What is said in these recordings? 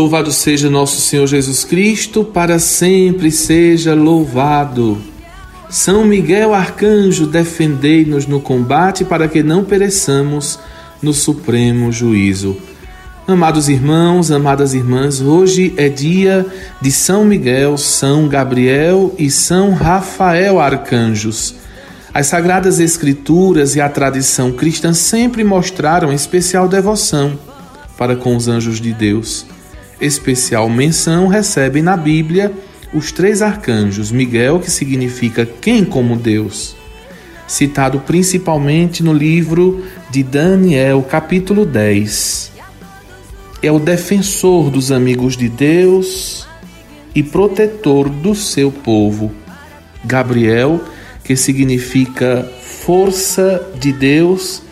Louvado seja nosso Senhor Jesus Cristo, para sempre seja louvado. São Miguel Arcanjo, defendei-nos no combate para que não pereçamos no supremo juízo. Amados irmãos, amadas irmãs, hoje é dia de São Miguel, São Gabriel e São Rafael Arcanjos. As sagradas escrituras e a tradição cristã sempre mostraram especial devoção para com os anjos de Deus especial menção recebem na Bíblia os três arcanjos: Miguel, que significa quem como Deus, citado principalmente no livro de Daniel, capítulo 10. É o defensor dos amigos de Deus e protetor do seu povo. Gabriel, que significa força de Deus,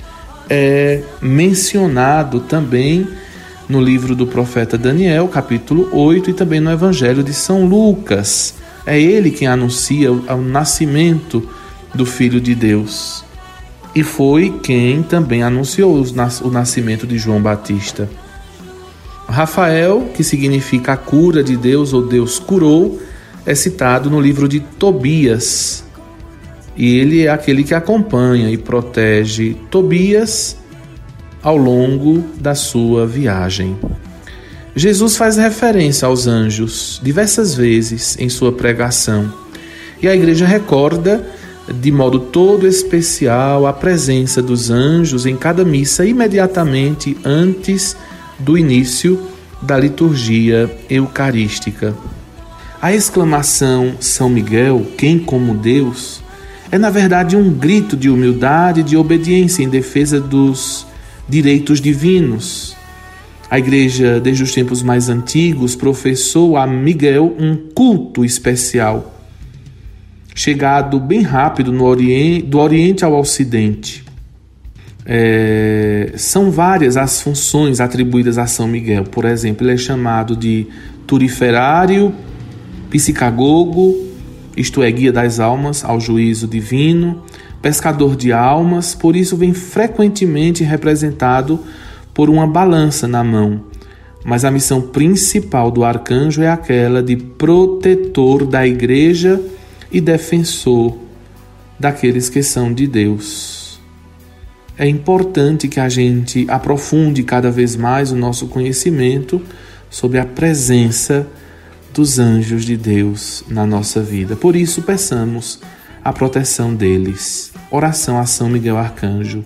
é mencionado também no livro do profeta Daniel, capítulo 8, e também no Evangelho de São Lucas. É ele quem anuncia o nascimento do Filho de Deus. E foi quem também anunciou o nascimento de João Batista. Rafael, que significa a cura de Deus ou Deus curou, é citado no livro de Tobias. E ele é aquele que acompanha e protege Tobias ao longo da sua viagem. Jesus faz referência aos anjos diversas vezes em sua pregação e a igreja recorda de modo todo especial a presença dos anjos em cada missa imediatamente antes do início da liturgia eucarística. A exclamação São Miguel, quem como Deus, é na verdade um grito de humildade e de obediência em defesa dos direitos divinos. A igreja, desde os tempos mais antigos, professou a Miguel um culto especial, chegado bem rápido oriente, do Oriente ao Ocidente. É, são várias as funções atribuídas a São Miguel. Por exemplo, ele é chamado de turiferário, psicagogo, isto é, guia das almas ao juízo divino, pescador de almas, por isso vem frequentemente representado por uma balança na mão. Mas a missão principal do arcanjo é aquela de protetor da igreja e defensor daqueles que são de Deus. É importante que a gente aprofunde cada vez mais o nosso conhecimento sobre a presença dos anjos de Deus na nossa vida. Por isso, peçamos a proteção deles. Oração a São Miguel Arcanjo.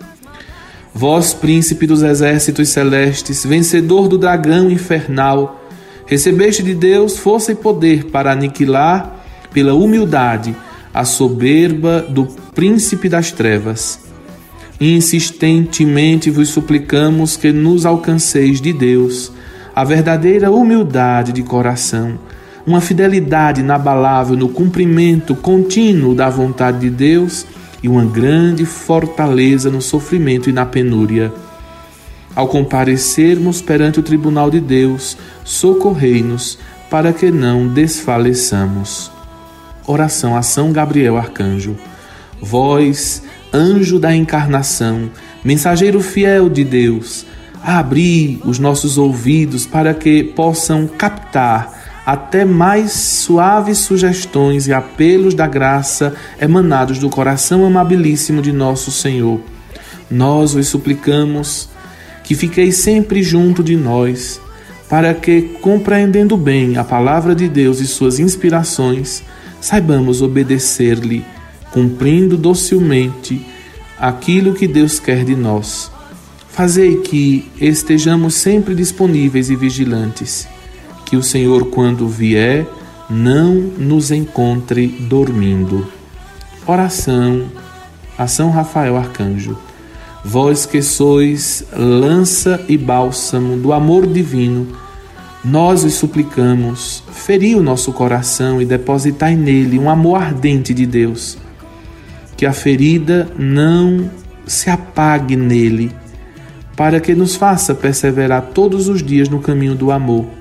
Vós, príncipe dos exércitos celestes, vencedor do dragão infernal, recebeste de Deus força e poder para aniquilar, pela humildade, a soberba do príncipe das trevas. Insistentemente vos suplicamos que nos alcanceis de Deus a verdadeira humildade de coração uma fidelidade inabalável no cumprimento contínuo da vontade de Deus e uma grande fortaleza no sofrimento e na penúria. Ao comparecermos perante o tribunal de Deus, socorrei-nos para que não desfaleçamos. Oração a São Gabriel Arcanjo. Vós, anjo da encarnação, mensageiro fiel de Deus, abri os nossos ouvidos para que possam captar até mais suaves sugestões e apelos da graça emanados do coração amabilíssimo de nosso Senhor. Nós vos suplicamos que fiqueis sempre junto de nós, para que, compreendendo bem a palavra de Deus e suas inspirações, saibamos obedecer-lhe, cumprindo docilmente aquilo que Deus quer de nós. Fazei que estejamos sempre disponíveis e vigilantes que o Senhor, quando vier, não nos encontre dormindo. Oração a São Rafael Arcanjo. Vós que sois lança e bálsamo do amor divino, nós os suplicamos, feri o nosso coração e depositai nele um amor ardente de Deus. Que a ferida não se apague nele, para que nos faça perseverar todos os dias no caminho do amor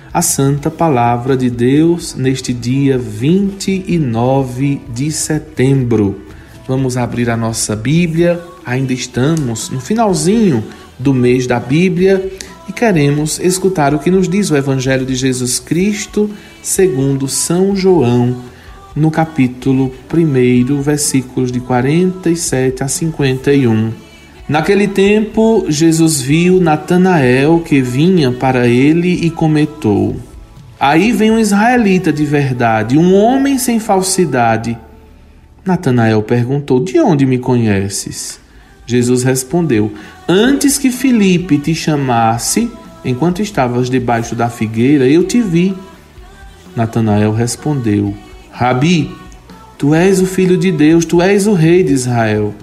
a santa palavra de Deus neste dia 29 de setembro. Vamos abrir a nossa Bíblia, ainda estamos no finalzinho do mês da Bíblia e queremos escutar o que nos diz o Evangelho de Jesus Cristo segundo São João, no capítulo 1, versículos de 47 a 51. Naquele tempo, Jesus viu Natanael que vinha para ele e comentou: Aí vem um israelita de verdade, um homem sem falsidade. Natanael perguntou: De onde me conheces? Jesus respondeu: Antes que Filipe te chamasse, enquanto estavas debaixo da figueira, eu te vi. Natanael respondeu: Rabi, tu és o filho de Deus, tu és o rei de Israel.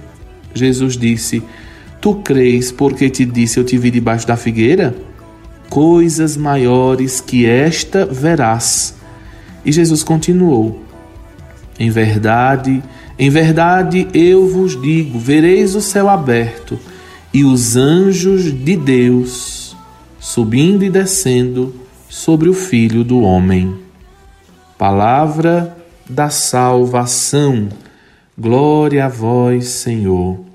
Jesus disse: Tu crês porque te disse eu te vi debaixo da figueira? Coisas maiores que esta verás. E Jesus continuou: Em verdade, em verdade eu vos digo: vereis o céu aberto e os anjos de Deus subindo e descendo sobre o Filho do Homem. Palavra da salvação. Glória a vós, Senhor.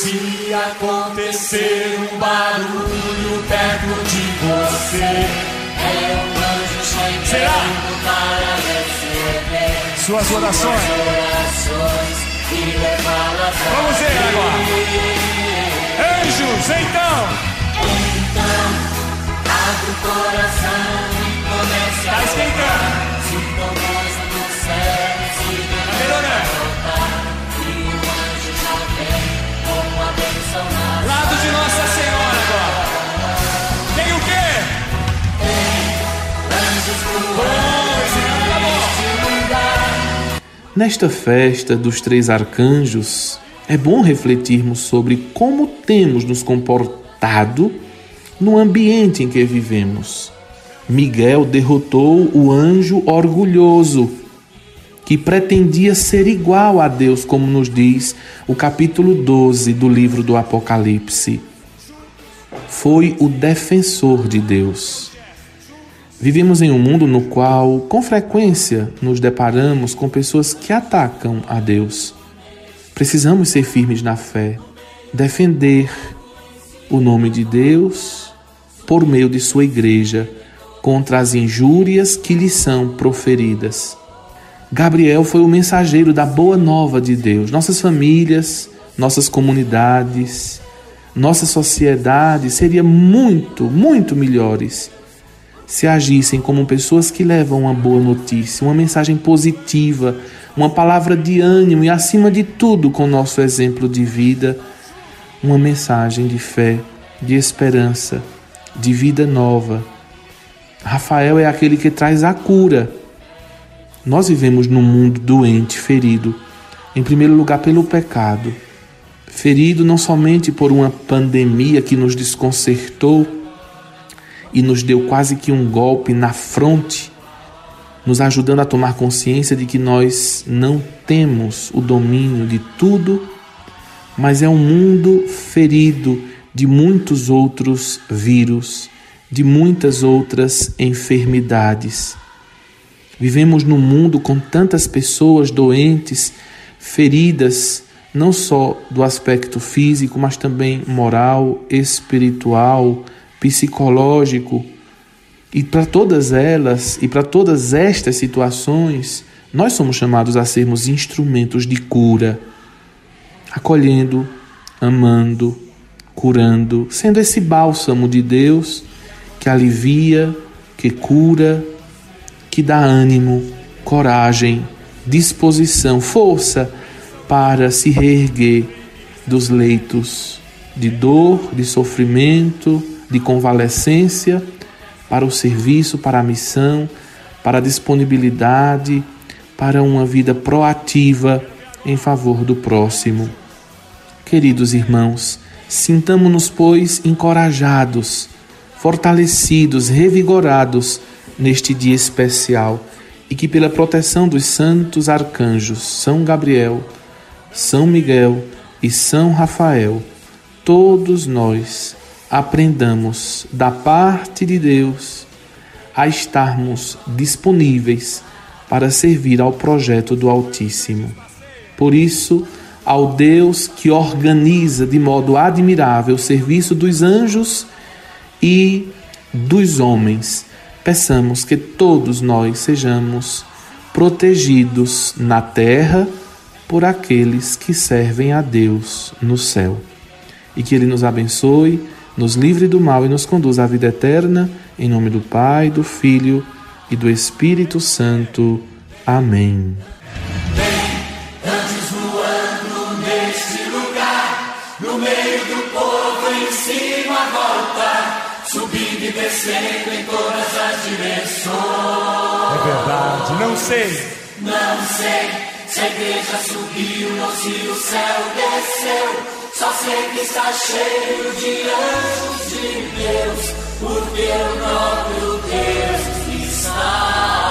Se acontecer um barulho perto de você, é um anjo chegando para receber suas orações. suas orações e levá-las Vamos ver agora. Anjos, então, Então, abre o coração Nesta festa dos três arcanjos, é bom refletirmos sobre como temos nos comportado no ambiente em que vivemos. Miguel derrotou o anjo orgulhoso, que pretendia ser igual a Deus, como nos diz o capítulo 12 do livro do Apocalipse. Foi o defensor de Deus. Vivemos em um mundo no qual, com frequência, nos deparamos com pessoas que atacam a Deus. Precisamos ser firmes na fé, defender o nome de Deus por meio de sua igreja contra as injúrias que lhe são proferidas. Gabriel foi o mensageiro da boa nova de Deus. Nossas famílias, nossas comunidades, nossa sociedade seria muito, muito melhores se agissem como pessoas que levam uma boa notícia, uma mensagem positiva, uma palavra de ânimo e, acima de tudo, com nosso exemplo de vida, uma mensagem de fé, de esperança, de vida nova. Rafael é aquele que traz a cura. Nós vivemos num mundo doente, ferido, em primeiro lugar pelo pecado, ferido não somente por uma pandemia que nos desconcertou e nos deu quase que um golpe na fronte, nos ajudando a tomar consciência de que nós não temos o domínio de tudo, mas é um mundo ferido de muitos outros vírus, de muitas outras enfermidades. Vivemos num mundo com tantas pessoas doentes, feridas, não só do aspecto físico, mas também moral, espiritual, psicológico. E para todas elas e para todas estas situações, nós somos chamados a sermos instrumentos de cura, acolhendo, amando, curando, sendo esse bálsamo de Deus que alivia, que cura, que dá ânimo, coragem, disposição, força para se reerguer dos leitos de dor, de sofrimento, de convalescência para o serviço, para a missão, para a disponibilidade, para uma vida proativa em favor do próximo. Queridos irmãos, sintamo-nos, pois, encorajados, fortalecidos, revigorados neste dia especial e que, pela proteção dos santos arcanjos São Gabriel, São Miguel e São Rafael, todos nós aprendamos da parte de Deus a estarmos disponíveis para servir ao projeto do Altíssimo. Por isso, ao Deus que organiza de modo admirável o serviço dos anjos e dos homens, peçamos que todos nós sejamos protegidos na terra por aqueles que servem a Deus no céu. E que Ele nos abençoe, nos livre do mal e nos conduza à vida eterna, em nome do Pai, do Filho e do Espírito Santo. Amém. Anjos voando neste lugar, no meio do povo em cima a volta, subindo e descendo em todas as direções. É verdade, não sei. Não sei se a igreja subiu ou se o céu desceu. Só sei que está cheio de anjos de Deus, porque o próprio Deus está.